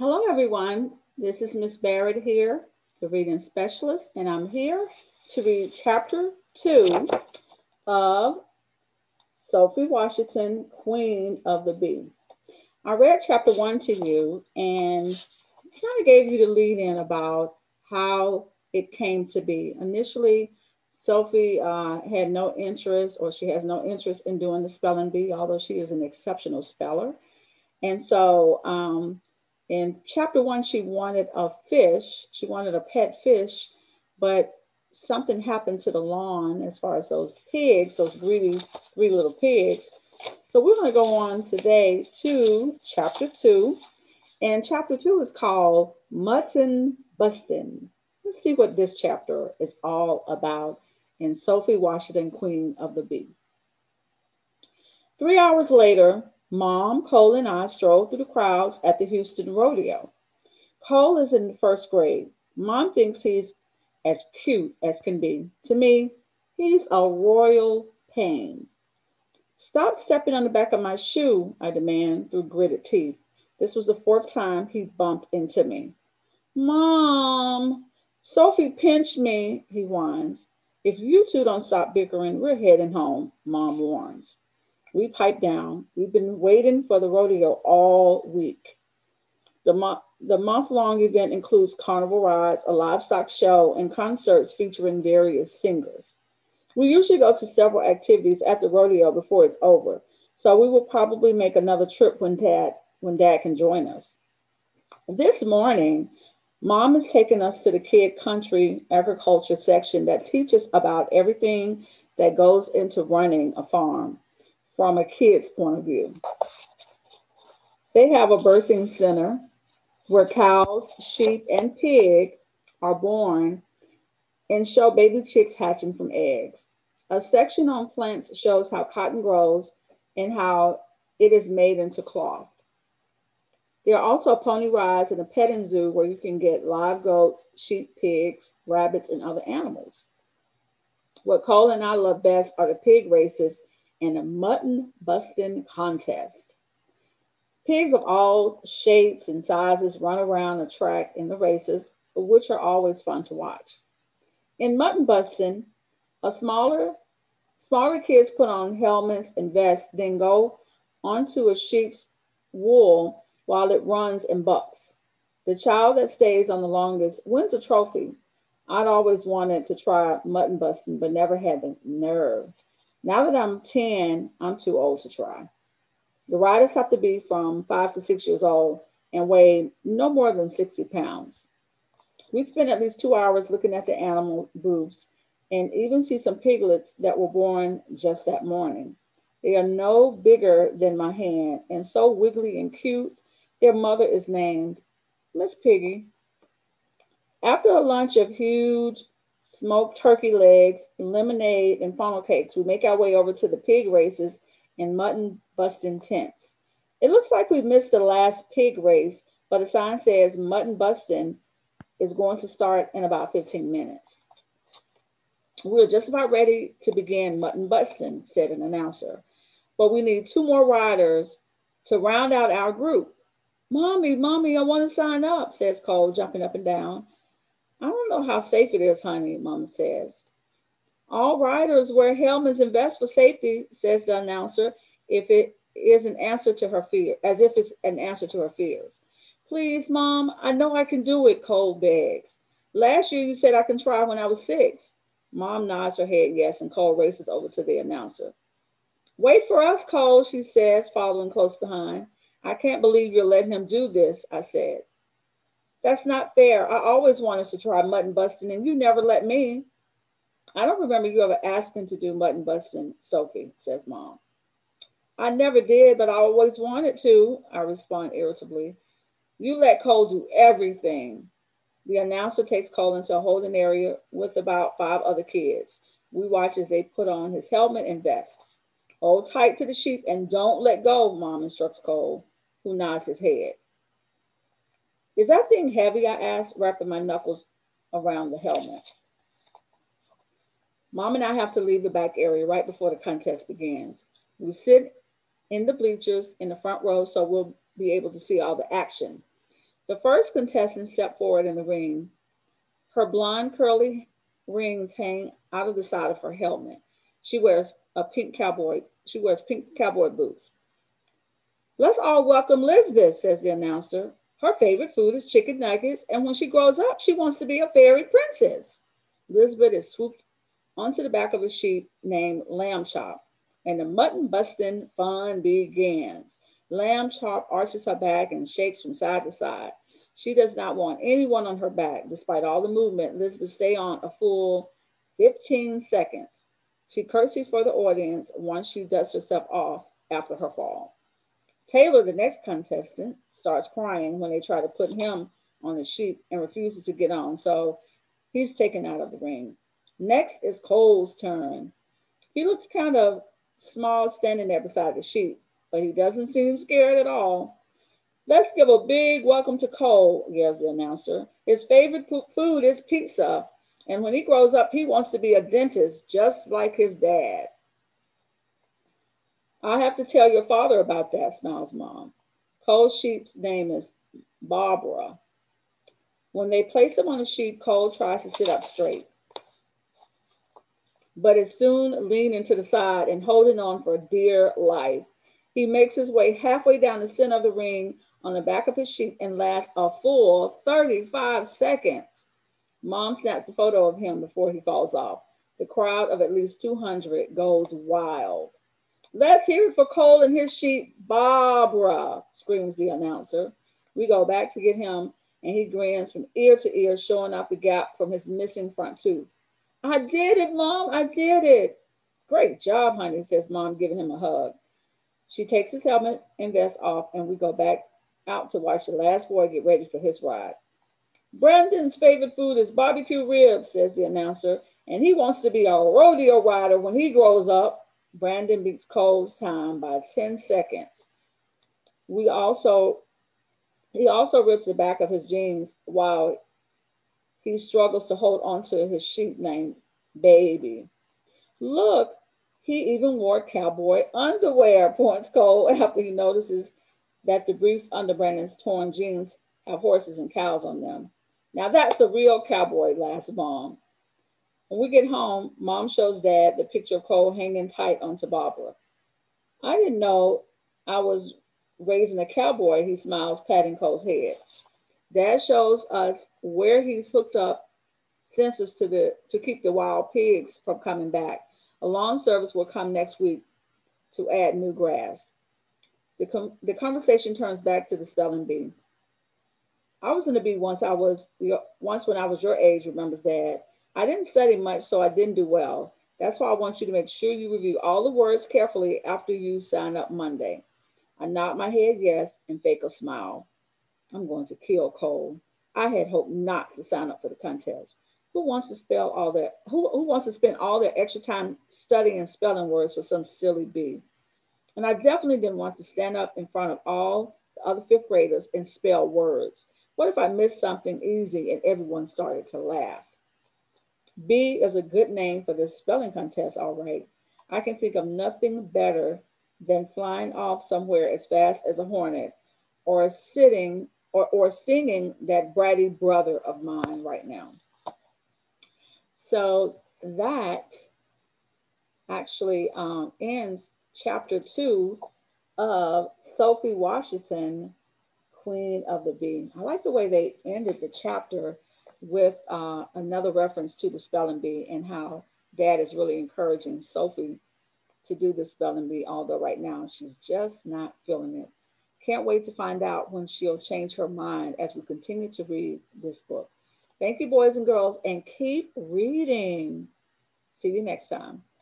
Hello, everyone. This is Miss Barrett here, the reading specialist, and I'm here to read chapter two of Sophie Washington, Queen of the Bee. I read chapter one to you and kind of gave you the lead in about how it came to be. Initially, Sophie uh, had no interest, or she has no interest in doing the spelling bee, although she is an exceptional speller. And so, um, in chapter one, she wanted a fish. She wanted a pet fish, but something happened to the lawn as far as those pigs, those greedy three little pigs. So we're going to go on today to chapter two. And chapter two is called Mutton Bustin'. Let's see what this chapter is all about in Sophie Washington, Queen of the Bee. Three hours later, Mom, Cole, and I strolled through the crowds at the Houston Rodeo. Cole is in the first grade. Mom thinks he's as cute as can be. To me, he's a royal pain. Stop stepping on the back of my shoe, I demand through gritted teeth. This was the fourth time he bumped into me. Mom, Sophie pinched me, he whines. If you two don't stop bickering, we're heading home, Mom warns. We pipe down. We've been waiting for the rodeo all week. The, mo- the month long event includes carnival rides, a livestock show, and concerts featuring various singers. We usually go to several activities at the rodeo before it's over, so we will probably make another trip when dad when dad can join us. This morning, mom is taking us to the kid country agriculture section that teaches about everything that goes into running a farm from a kid's point of view. They have a birthing center where cows, sheep, and pig are born and show baby chicks hatching from eggs. A section on plants shows how cotton grows and how it is made into cloth. There are also pony rides and a petting zoo where you can get live goats, sheep, pigs, rabbits, and other animals. What Cole and I love best are the pig races in a mutton busting contest. Pigs of all shapes and sizes run around the track in the races, which are always fun to watch. In mutton busting, a smaller smaller kids put on helmets and vests, then go onto a sheep's wool while it runs and bucks. The child that stays on the longest wins a trophy. I'd always wanted to try mutton busting, but never had the nerve. Now that I'm 10, I'm too old to try. The riders have to be from five to six years old and weigh no more than 60 pounds. We spent at least two hours looking at the animal booths and even see some piglets that were born just that morning. They are no bigger than my hand and so wiggly and cute. Their mother is named Miss Piggy. After a lunch of huge smoked turkey legs, lemonade, and funnel cakes. We make our way over to the pig races and mutton busting tents. It looks like we missed the last pig race, but a sign says mutton busting is going to start in about 15 minutes. We're just about ready to begin mutton busting, said an announcer. But we need two more riders to round out our group. Mommy, mommy, I want to sign up, says Cole, jumping up and down. Know how safe it is, honey, Mom says. All riders wear helmets and vests for safety, says the announcer, if it is an answer to her fear, as if it's an answer to her fears. Please, Mom, I know I can do it, Cole begs. Last year you said I can try when I was six. Mom nods her head yes, and Cole races over to the announcer. Wait for us, Cole, she says, following close behind. I can't believe you're letting him do this, I said. That's not fair. I always wanted to try mutton busting and you never let me. I don't remember you ever asking to do mutton busting, Sophie, says mom. I never did, but I always wanted to, I respond irritably. You let Cole do everything. The announcer takes Cole into a holding area with about five other kids. We watch as they put on his helmet and vest. Hold tight to the sheep and don't let go, mom instructs Cole, who nods his head. Is that thing heavy? I asked, wrapping my knuckles around the helmet. Mom and I have to leave the back area right before the contest begins. We sit in the bleachers in the front row so we'll be able to see all the action. The first contestant stepped forward in the ring. Her blonde curly rings hang out of the side of her helmet. She wears a pink cowboy. She wears pink cowboy boots. Let's all welcome Lisbeth, says the announcer. Her favorite food is chicken nuggets, and when she grows up, she wants to be a fairy princess. Lisbeth is swooped onto the back of a sheep named Lamb Chop, and the mutton busting fun begins. Lamb Chop arches her back and shakes from side to side. She does not want anyone on her back. Despite all the movement, Elizabeth stay on a full 15 seconds. She curtsies for the audience once she dusts herself off after her fall. Taylor, the next contestant, starts crying when they try to put him on the sheep and refuses to get on. So he's taken out of the ring. Next is Cole's turn. He looks kind of small standing there beside the sheep, but he doesn't seem scared at all. Let's give a big welcome to Cole, yells the announcer. His favorite food is pizza, and when he grows up, he wants to be a dentist just like his dad. I'll have to tell your father about that, smiles mom. Cole Sheep's name is Barbara. When they place him on the sheep, Cole tries to sit up straight, but is soon leaning to the side and holding on for dear life. He makes his way halfway down the center of the ring on the back of his sheep and lasts a full 35 seconds. Mom snaps a photo of him before he falls off. The crowd of at least 200 goes wild. Let's hear it for Cole and his sheep, Barbara, screams the announcer. We go back to get him, and he grins from ear to ear, showing off the gap from his missing front tooth. I did it, Mom. I did it. Great job, honey, says Mom, giving him a hug. She takes his helmet and vest off, and we go back out to watch the last boy get ready for his ride. Brandon's favorite food is barbecue ribs, says the announcer, and he wants to be a rodeo rider when he grows up. Brandon beats Cole's time by 10 seconds. We also, he also rips the back of his jeans while he struggles to hold onto his sheep named Baby. Look, he even wore cowboy underwear, points Cole after he notices that the briefs under Brandon's torn jeans have horses and cows on them. Now that's a real cowboy last mom. When we get home, mom shows dad the picture of Cole hanging tight onto Barbara. I didn't know I was raising a cowboy, he smiles, patting Cole's head. Dad shows us where he's hooked up sensors to the to keep the wild pigs from coming back. A lawn service will come next week to add new grass. The, com- the conversation turns back to the spelling bee. I was in the bee once. I was once when I was your age, remembers Dad. I didn't study much, so I didn't do well. That's why I want you to make sure you review all the words carefully after you sign up Monday. I nod my head yes and fake a smile. I'm going to kill Cole. I had hoped not to sign up for the contest. Who wants to spell all that? Who, who wants to spend all their extra time studying and spelling words for some silly bee? And I definitely didn't want to stand up in front of all the other fifth graders and spell words. What if I missed something easy and everyone started to laugh? B is a good name for this spelling contest, all right. I can think of nothing better than flying off somewhere as fast as a hornet or sitting or, or stinging that bratty brother of mine right now. So that actually um, ends chapter two of Sophie Washington, Queen of the Bee. I like the way they ended the chapter with uh, another reference to the spelling bee and how dad is really encouraging Sophie to do the spelling bee, although right now she's just not feeling it. Can't wait to find out when she'll change her mind as we continue to read this book. Thank you, boys and girls, and keep reading. See you next time.